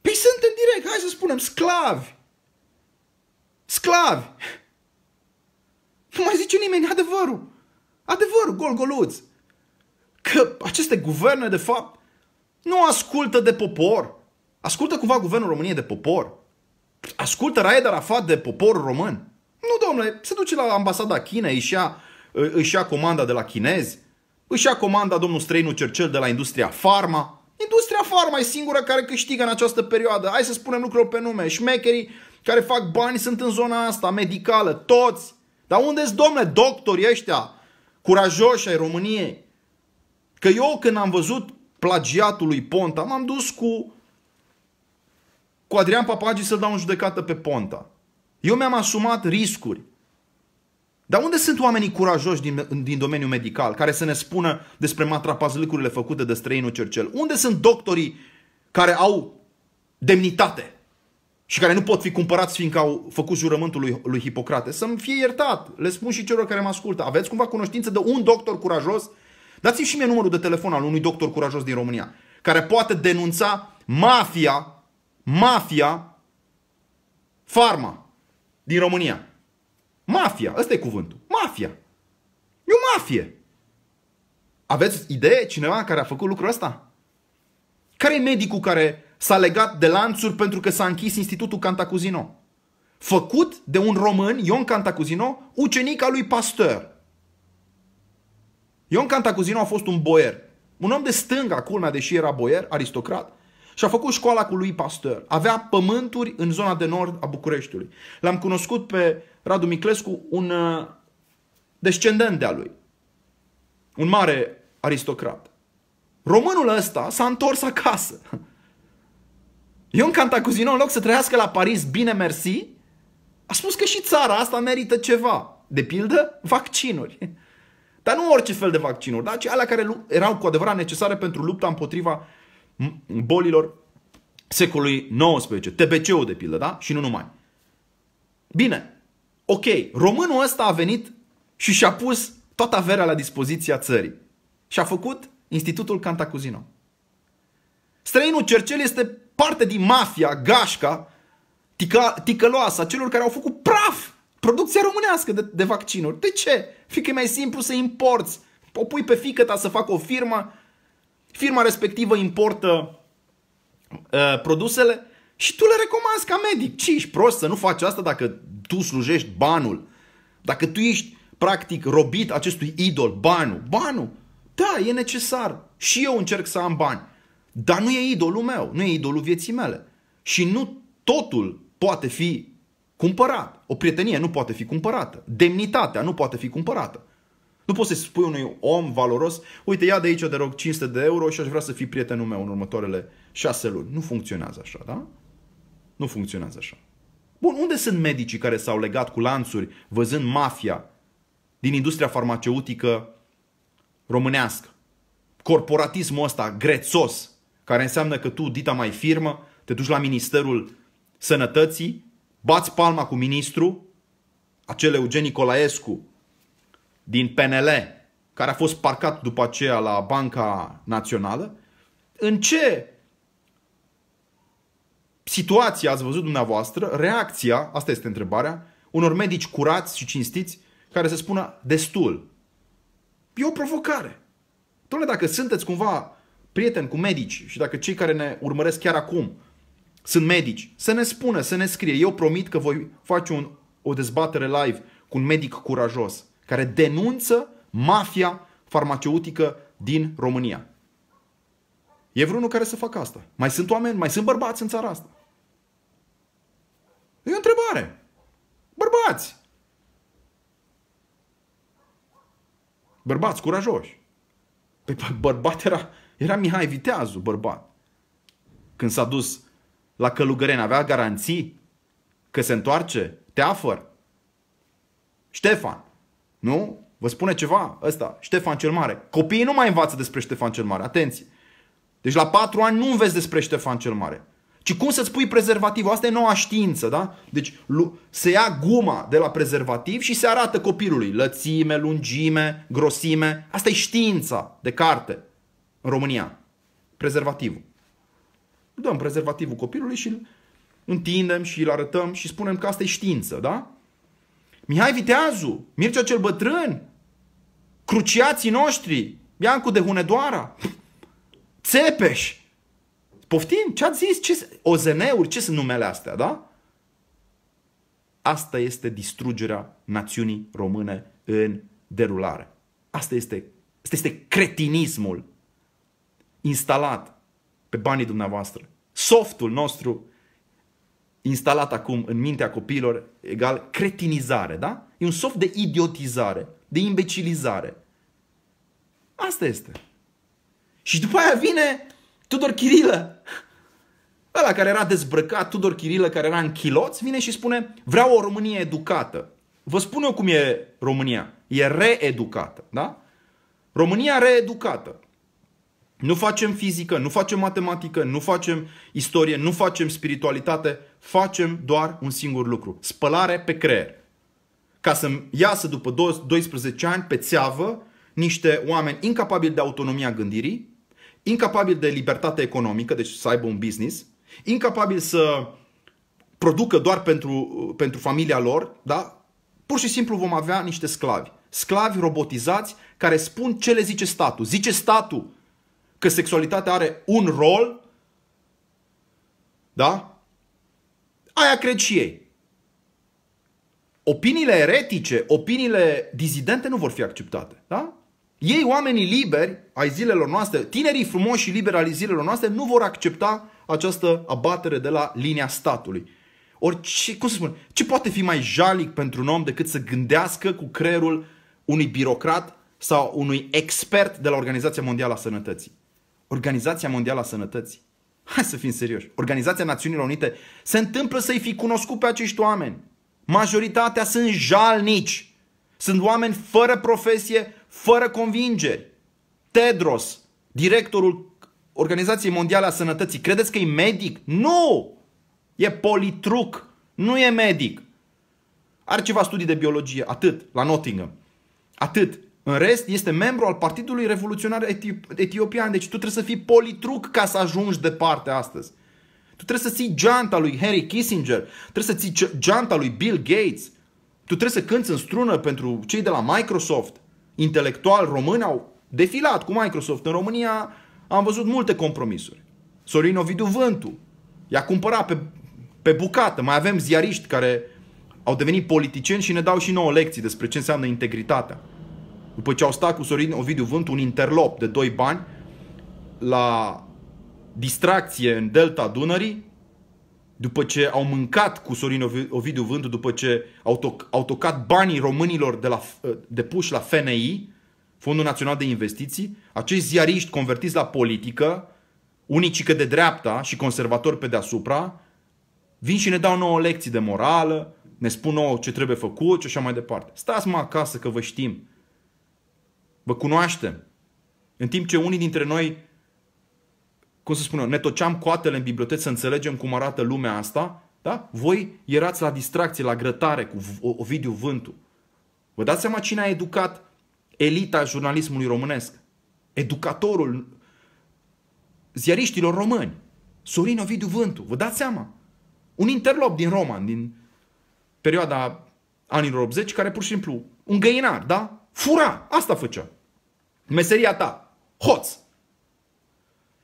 Păi suntem direct, hai să spunem, sclavi. Sclavi. Nu mai zice nimeni adevărul. Adevărul, gol-goluț. Că aceste guverne, de fapt, nu ascultă de popor. Ascultă cumva guvernul României de popor. Ascultă Raed Arafat de poporul român. Nu, domnule, se duce la ambasada Chinei, își ia, își ia comanda de la chinezi, își ia comanda domnul străinul Cercel de la industria farma. Industria farma e singura care câștigă în această perioadă. Hai să spunem lucrurile pe nume. Șmecherii care fac bani sunt în zona asta, medicală, toți. Dar unde sunt, domnule, doctorii ăștia curajoși ai României? Că eu când am văzut plagiatul lui Ponta, m-am dus cu, cu Adrian Papagi să-l dau în judecată pe Ponta. Eu mi-am asumat riscuri. Dar unde sunt oamenii curajoși din, din domeniul medical care să ne spună despre matrapazlicurile făcute de străinul Cercel? Unde sunt doctorii care au demnitate și care nu pot fi cumpărați fiindcă au făcut jurământul lui, lui Hipocrate? Să-mi fie iertat. Le spun și celor care mă ascultă. Aveți cumva cunoștință de un doctor curajos? Dați-mi și mie numărul de telefon al unui doctor curajos din România care poate denunța mafia, mafia, farma din România. Mafia, ăsta e cuvântul. Mafia. E o mafie. Aveți idee cineva care a făcut lucrul ăsta? Care e medicul care s-a legat de lanțuri pentru că s-a închis Institutul Cantacuzino? Făcut de un român, Ion Cantacuzino, ucenic al lui Pasteur. Ion Cantacuzino a fost un boier. Un om de stânga, culmea, deși era boier, aristocrat, și a făcut școala cu lui Pasteur. Avea pământuri în zona de nord a Bucureștiului. L-am cunoscut pe Radu Miclescu, un uh, descendent de-a lui. Un mare aristocrat. Românul ăsta s-a întors acasă. Ion Cantacuzino, în loc să trăiască la Paris, bine mersi, a spus că și țara asta merită ceva. De pildă, vaccinuri. Dar nu orice fel de vaccinuri, dar ci alea care erau cu adevărat necesare pentru lupta împotriva bolilor secolului XIX, TBC-ul de pildă, da? Și nu numai. Bine, ok, românul ăsta a venit și și-a pus toată averea la dispoziția țării. Și a făcut Institutul Cantacuzino. Străinul Cercel este parte din mafia, gașca, tica, ticăloasă, a celor care au făcut praf producția românească de, de vaccinuri. De ce? Fiindcă e mai simplu să importi. O pui pe fică ta să facă o firmă, firma respectivă importă uh, produsele și tu le recomanzi ca medic. Ce ești prost să nu faci asta dacă tu slujești banul? Dacă tu ești practic robit acestui idol, banul. Banul, da, e necesar. Și eu încerc să am bani. Dar nu e idolul meu, nu e idolul vieții mele. Și nu totul poate fi cumpărat. O prietenie nu poate fi cumpărată. Demnitatea nu poate fi cumpărată. Nu poți să spui unui om valoros, uite, ia de aici, de rog, 500 de euro și aș vrea să fii prietenul meu în următoarele șase luni. Nu funcționează așa, da? Nu funcționează așa. Bun, unde sunt medicii care s-au legat cu lanțuri văzând mafia din industria farmaceutică românească? Corporatismul ăsta grețos, care înseamnă că tu, dita mai firmă, te duci la Ministerul Sănătății, bați palma cu ministru, acel Eugen Nicolaescu din PNL, care a fost parcat după aceea la Banca Națională, în ce situație ați văzut dumneavoastră, reacția, asta este întrebarea, unor medici curați și cinstiți care să spună destul. E o provocare. Dom'le, dacă sunteți cumva prieteni cu medici și dacă cei care ne urmăresc chiar acum sunt medici, să ne spună, să ne scrie. Eu promit că voi face un, o dezbatere live cu un medic curajos care denunță mafia farmaceutică din România. E vreunul care să facă asta. Mai sunt oameni, mai sunt bărbați în țara asta. E o întrebare. Bărbați. Bărbați curajoși. Păi bărbat era, era Mihai Viteazu, bărbat. Când s-a dus la Călugăreni, avea garanții Că se întoarce? Teafăr? Ștefan? Nu? Vă spune ceva? Ăsta, Ștefan cel Mare. Copiii nu mai învață despre Ștefan cel Mare. Atenție! Deci la patru ani nu înveți despre Ștefan cel Mare. Ci cum să-ți pui prezervativul? Asta e noua știință, da? Deci se ia guma de la prezervativ și se arată copilului. Lățime, lungime, grosime. Asta e știința de carte în România. Prezervativul. Dăm prezervativul copilului și îl întindem și îl arătăm și spunem că asta e știință, da? Mihai Viteazu, Mircea cel Bătrân, cruciații noștri, Biancu de Hunedoara, Țepeș, Poftim? Ce ați zis? Ce, OZN-uri? Ce sunt numele astea, da? Asta este distrugerea națiunii române în derulare. Asta este, asta este cretinismul instalat pe banii dumneavoastră. Softul nostru instalat acum în mintea copiilor egal cretinizare, da? E un soft de idiotizare, de imbecilizare. Asta este. Și după aia vine Tudor Chirilă. Ăla care era dezbrăcat, Tudor Chirilă, care era în chiloți, vine și spune vreau o Românie educată. Vă spun eu cum e România. E reeducată, da? România reeducată. Nu facem fizică, nu facem matematică, nu facem istorie, nu facem spiritualitate, facem doar un singur lucru. Spălare pe creier. Ca să iasă după 12 ani pe țeavă niște oameni incapabili de autonomia gândirii, incapabil de libertate economică, deci să aibă un business, incapabil să producă doar pentru, pentru familia lor, da? Pur și simplu vom avea niște sclavi. Sclavi robotizați care spun ce le zice statul. Zice statul că sexualitatea are un rol, da? Aia cred și ei. Opiniile eretice, opiniile dizidente nu vor fi acceptate, da? Ei, oamenii liberi ai zilelor noastre, tinerii frumoși și liberi ai zilelor noastre, nu vor accepta această abatere de la linia statului. Ori, ce, cum să spun, ce poate fi mai jalic pentru un om decât să gândească cu creierul unui birocrat sau unui expert de la Organizația Mondială a Sănătății? Organizația Mondială a Sănătății. Hai să fim serioși. Organizația Națiunilor Unite se întâmplă să-i fi cunoscut pe acești oameni. Majoritatea sunt jalnici. Sunt oameni fără profesie, fără convingeri. Tedros, directorul Organizației Mondiale a Sănătății, credeți că e medic? Nu! E politruc, nu e medic. Are ceva studii de biologie, atât, la Nottingham. Atât. În rest, este membru al Partidului Revoluționar Etiopian. Deci tu trebuie să fii politruc ca să ajungi departe astăzi. Tu trebuie să ții geanta lui Henry Kissinger, trebuie să ții geanta lui Bill Gates, tu trebuie să cânți în strună pentru cei de la Microsoft, intelectuali români au defilat cu Microsoft. În România am văzut multe compromisuri. Sorin Ovidiu Vântu i-a cumpărat pe, pe bucată. Mai avem ziariști care au devenit politicieni și ne dau și nouă lecții despre ce înseamnă integritatea. După ce au stat cu Sorin Ovidiu Vântu un interlop de 2 bani la distracție în delta Dunării, după ce au mâncat cu Sorin Ovidiu Vântu, după ce au, to- au tocat banii românilor de, la, de puși la FNI, Fondul Național de Investiții, acești ziariști convertiți la politică, unii de dreapta și conservatori pe deasupra, vin și ne dau nouă lecții de morală, ne spun nouă ce trebuie făcut și așa mai departe. Stați mă acasă că vă știm. Vă cunoaștem. În timp ce unii dintre noi cum să spun eu, ne toceam coatele în biblioteci să înțelegem cum arată lumea asta, da? Voi erați la distracție, la grătare cu Ovidiu Vântu. Vă dați seama cine a educat elita jurnalismului românesc? Educatorul ziariștilor români. Sorin Ovidiu Vântu. Vă dați seama? Un interlop din Roman, din perioada anilor 80, care pur și simplu, un găinar, da? Fura! Asta făcea. Meseria ta. Hoț.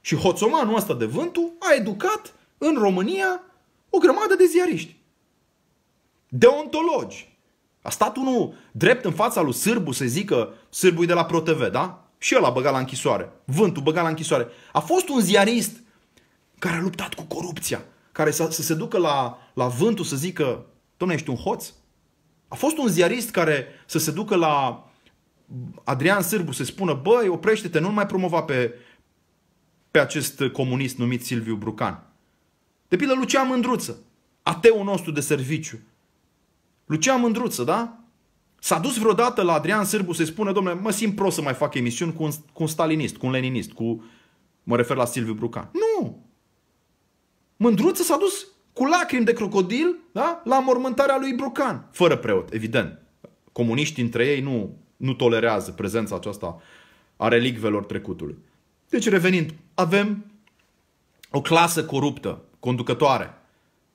Și hoțomanul ăsta de vântu a educat în România o grămadă de ziariști. Deontologi. A stat unul drept în fața lui Sârbu să zică Sârbu de la ProTV, da? Și el a băgat la închisoare. Vântul băgat la închisoare. A fost un ziarist care a luptat cu corupția. Care să, să se ducă la, la vântul să zică Doamne, ești un hoț? A fost un ziarist care să se ducă la Adrian Sârbu să spună băi, oprește-te, nu mai promova pe, pe acest comunist numit Silviu Brucan. De pildă Lucian Mândruță. ateul nostru de serviciu. Lucian Mândruță, da? S-a dus vreodată la Adrian Sârbu să-i spună, domnule, mă simt prost să mai fac emisiuni cu un, cu un stalinist, cu un leninist, cu... Mă refer la Silviu Brucan. Nu! Mândruță s-a dus cu lacrimi de crocodil da? la mormântarea lui Brucan. Fără preot, evident. Comuniștii între ei nu, nu tolerează prezența aceasta a relicvelor trecutului. Deci revenind, avem o clasă coruptă, conducătoare,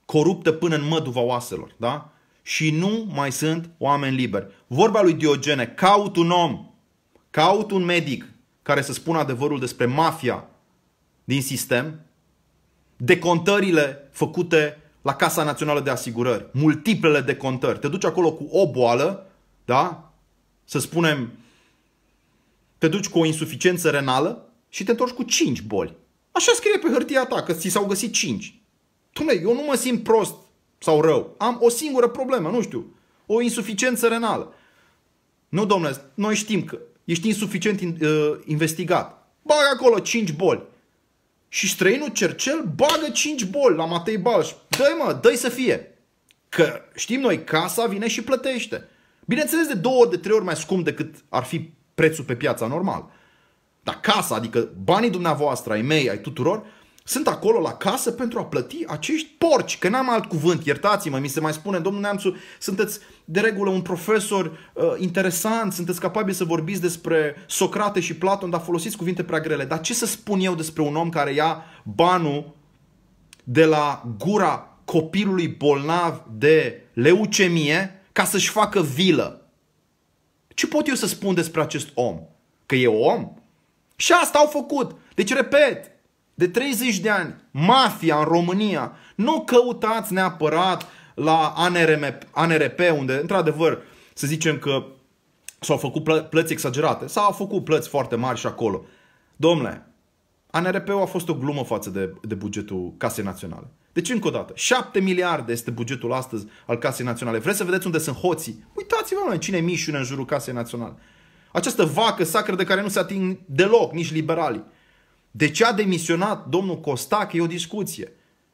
coruptă până în măduva oaselor, da? Și nu mai sunt oameni liberi. Vorba lui Diogene, caut un om, caut un medic care să spună adevărul despre mafia din sistem, decontările făcute la Casa Națională de Asigurări, multiplele decontări. Te duci acolo cu o boală, da? Să spunem, te duci cu o insuficiență renală și te întorci cu 5 boli. Așa scrie pe hârtia ta că ți s-au găsit 5. Dom'le, eu nu mă simt prost sau rău. Am o singură problemă, nu știu, o insuficiență renală. Nu, domnule, noi știm că ești insuficient uh, investigat. Bagă acolo 5 boli. Și străinul Cercel bagă 5 boli la Matei Balș. Dă-i mă, dă să fie. Că știm noi, casa vine și plătește. Bineînțeles de două ori, de trei ori mai scump decât ar fi prețul pe piața normal. Dar casa, adică banii dumneavoastră, ai mei, ai tuturor, sunt acolo la casă pentru a plăti acești porci, că n-am alt cuvânt, iertați-mă, mi se mai spune, domnul Neamțu, sunteți de regulă un profesor uh, interesant, sunteți capabili să vorbiți despre Socrate și Platon, dar folosiți cuvinte prea grele. Dar ce să spun eu despre un om care ia banul de la gura copilului bolnav de leucemie ca să-și facă vilă? Ce pot eu să spun despre acest om? Că e om? Și asta au făcut. Deci, repet, de 30 de ani, mafia în România, nu căutați neapărat la ANRM, ANRP, unde, într-adevăr, să zicem că s-au făcut plăți exagerate. S-au făcut plăți foarte mari și acolo. Domnule, ANRP-ul a fost o glumă față de, de bugetul Casei Naționale. Deci, încă o dată, 7 miliarde este bugetul astăzi al Casei Naționale. Vreți să vedeți unde sunt hoții? Uitați-vă, cine mișune în jurul Casei Naționale. Această vacă sacră de care nu se ating deloc nici liberalii. De ce a demisionat domnul Costac e o discuție.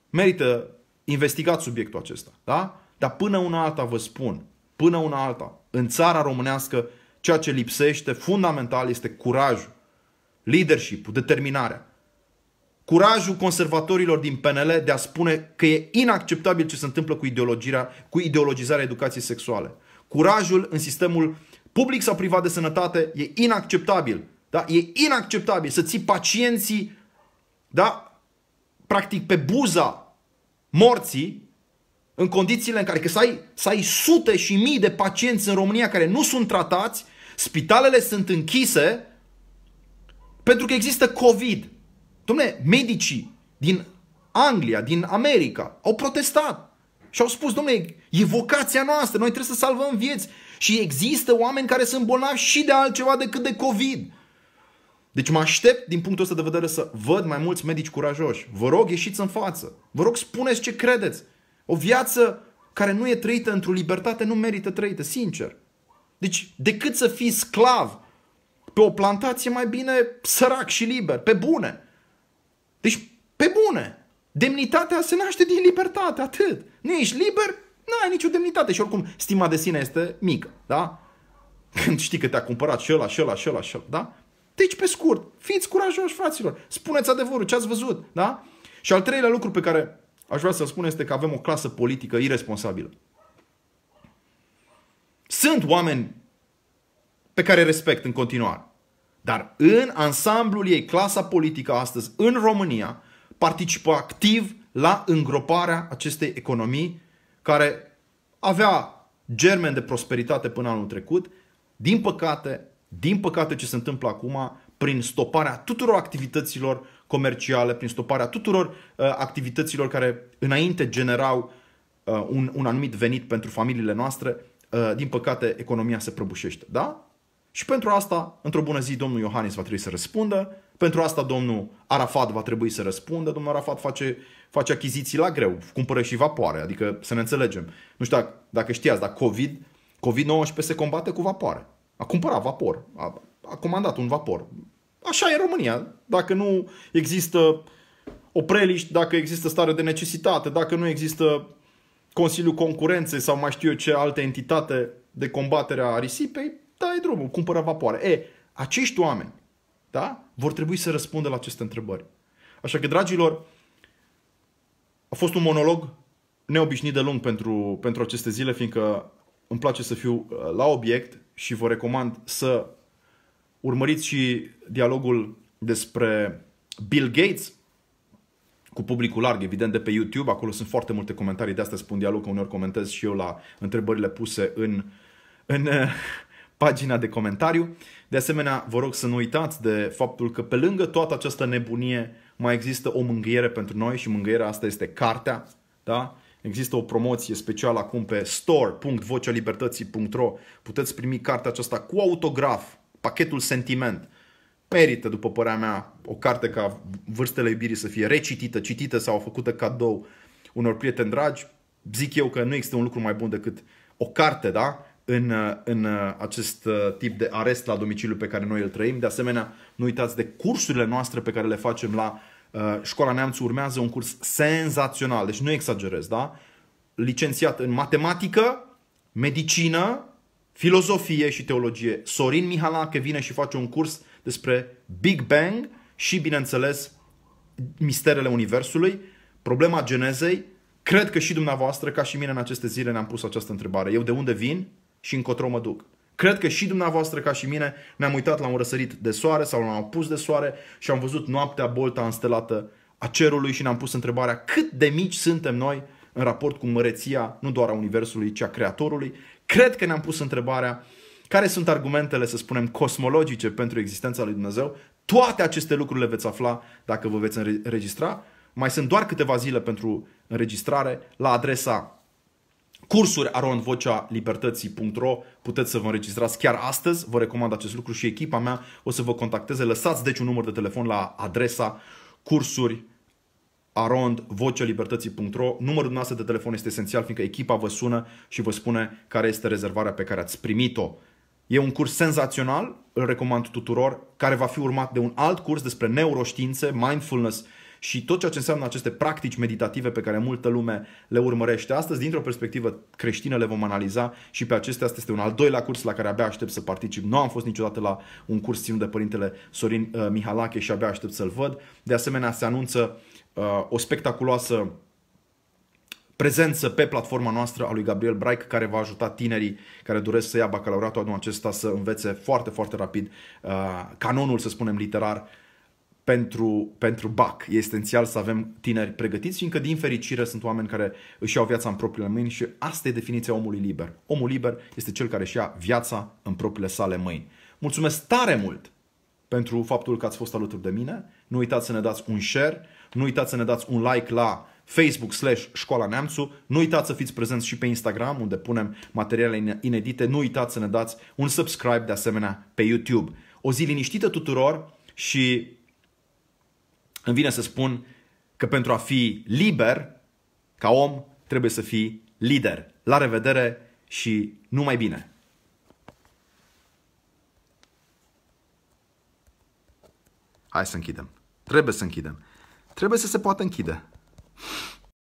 Merită investigat subiectul acesta. Da? Dar până una alta vă spun, până una alta, în țara românească, ceea ce lipsește fundamental este curajul, leadership determinarea. Curajul conservatorilor din PNL de a spune că e inacceptabil ce se întâmplă cu, ideologia, cu ideologizarea educației sexuale. Curajul în sistemul public sau privat de sănătate e inacceptabil da? E inacceptabil să ții pacienții da? practic pe buza morții în condițiile în care că să ai, să ai sute și mii de pacienți în România care nu sunt tratați, spitalele sunt închise pentru că există COVID. Dom'le, medicii din Anglia, din America, au protestat și au spus, domnule, e vocația noastră, noi trebuie să salvăm vieți. Și există oameni care sunt bolnavi și de altceva decât de COVID. Deci mă aștept din punctul ăsta de vedere să văd mai mulți medici curajoși. Vă rog, ieșiți în față. Vă rog, spuneți ce credeți. O viață care nu e trăită într-o libertate nu merită trăită, sincer. Deci, decât să fii sclav pe o plantație, mai bine sărac și liber, pe bune. Deci, pe bune. Demnitatea se naște din libertate, atât. Nu ești liber, nu ai nicio demnitate și oricum stima de sine este mică, da? Când știi că te-a cumpărat și ăla, și ăla, și ăla, și ăla, da? Deci, pe scurt, fiți curajoși, fraților. Spuneți adevărul, ce ați văzut, da? Și al treilea lucru pe care aș vrea să spun este că avem o clasă politică irresponsabilă. Sunt oameni pe care respect în continuare. Dar în ansamblul ei, clasa politică astăzi, în România, participă activ la îngroparea acestei economii care avea germen de prosperitate până anul trecut. Din păcate, din păcate, ce se întâmplă acum, prin stoparea tuturor activităților comerciale, prin stoparea tuturor uh, activităților care înainte generau uh, un, un anumit venit pentru familiile noastre, uh, din păcate, economia se prăbușește. Da? Și pentru asta, într-o bună zi, domnul Iohannis va trebui să răspundă, pentru asta domnul Arafat va trebui să răspundă, domnul Arafat face, face achiziții la greu, cumpără și vapoare, adică să ne înțelegem. Nu știu dacă, dacă știați, dar COVID, COVID-19 se combate cu vapoare. A cumpărat vapor. A, a comandat un vapor. Așa e în România. Dacă nu există opreliști, dacă există stare de necesitate, dacă nu există Consiliul Concurenței sau mai știu eu ce alte entitate de combatere a risipei, dai drumul, cumpără vapoare. E, acești oameni da? vor trebui să răspundă la aceste întrebări. Așa că, dragilor, a fost un monolog neobișnuit de lung pentru, pentru aceste zile, fiindcă îmi place să fiu uh, la obiect și vă recomand să urmăriți și dialogul despre Bill Gates cu publicul larg, evident, de pe YouTube. Acolo sunt foarte multe comentarii, de asta spun dialog, că uneori comentez și eu la întrebările puse în, în uh, pagina de comentariu. De asemenea, vă rog să nu uitați de faptul că pe lângă toată această nebunie mai există o mângâiere pentru noi și mângâierea asta este cartea. Da? Există o promoție specială acum pe store.vocalibertății.ro Puteți primi cartea aceasta cu autograf, pachetul sentiment. Merită, după părerea mea, o carte ca Vârstele iubirii să fie recitită, citită sau făcută cadou unor prieteni dragi. Zic eu că nu există un lucru mai bun decât o carte, da? În, în acest uh, tip de arest la domiciliu pe care noi îl trăim. De asemenea, nu uitați de cursurile noastre pe care le facem la uh, Școala Neamțu. Urmează un curs senzațional, deci nu exagerez, da? Licențiat în matematică, medicină, filozofie și teologie. Sorin Mihalache vine și face un curs despre Big Bang și, bineînțeles, misterele Universului, problema genezei. Cred că și dumneavoastră, ca și mine în aceste zile, ne-am pus această întrebare. Eu de unde vin? Și încotro mă duc. Cred că și dumneavoastră, ca și mine, ne-am uitat la un răsărit de soare sau la un apus de soare și am văzut noaptea bolta înstelată a cerului și ne-am pus întrebarea cât de mici suntem noi în raport cu măreția, nu doar a Universului, ci a Creatorului. Cred că ne-am pus întrebarea care sunt argumentele, să spunem, cosmologice pentru existența lui Dumnezeu. Toate aceste lucruri le veți afla dacă vă veți înregistra. Mai sunt doar câteva zile pentru înregistrare la adresa cursuri arondvocea puteți să vă înregistrați chiar astăzi, vă recomand acest lucru și echipa mea o să vă contacteze. Lăsați deci un număr de telefon la adresa cursuri arondvocelibertății.ro Numărul noastră de telefon este esențial, fiindcă echipa vă sună și vă spune care este rezervarea pe care ați primit-o. E un curs senzațional, îl recomand tuturor, care va fi urmat de un alt curs despre neuroștiințe, mindfulness și tot ceea ce înseamnă aceste practici meditative pe care multă lume le urmărește astăzi, dintr-o perspectivă creștină le vom analiza și pe acestea asta este un al doilea curs la care abia aștept să particip. Nu am fost niciodată la un curs ținut de părintele Sorin uh, Mihalache și abia aștept să-l văd. De asemenea, se anunță uh, o spectaculoasă prezență pe platforma noastră a lui Gabriel Braic, care va ajuta tinerii care doresc să ia bacalaureatul anul acesta să învețe foarte, foarte rapid uh, canonul, să spunem, literar pentru, pentru BAC. E esențial să avem tineri pregătiți, fiindcă din fericire sunt oameni care își iau viața în propriile mâini și asta e definiția omului liber. Omul liber este cel care își ia viața în propriile sale mâini. Mulțumesc tare mult pentru faptul că ați fost alături de mine. Nu uitați să ne dați un share, nu uitați să ne dați un like la Facebook slash Școala Neamțu. Nu uitați să fiți prezenți și pe Instagram, unde punem materiale inedite. Nu uitați să ne dați un subscribe de asemenea pe YouTube. O zi liniștită tuturor și îmi vine să spun că pentru a fi liber, ca om, trebuie să fii lider. La revedere și numai bine! Hai să închidem. Trebuie să închidem. Trebuie să se poată închide.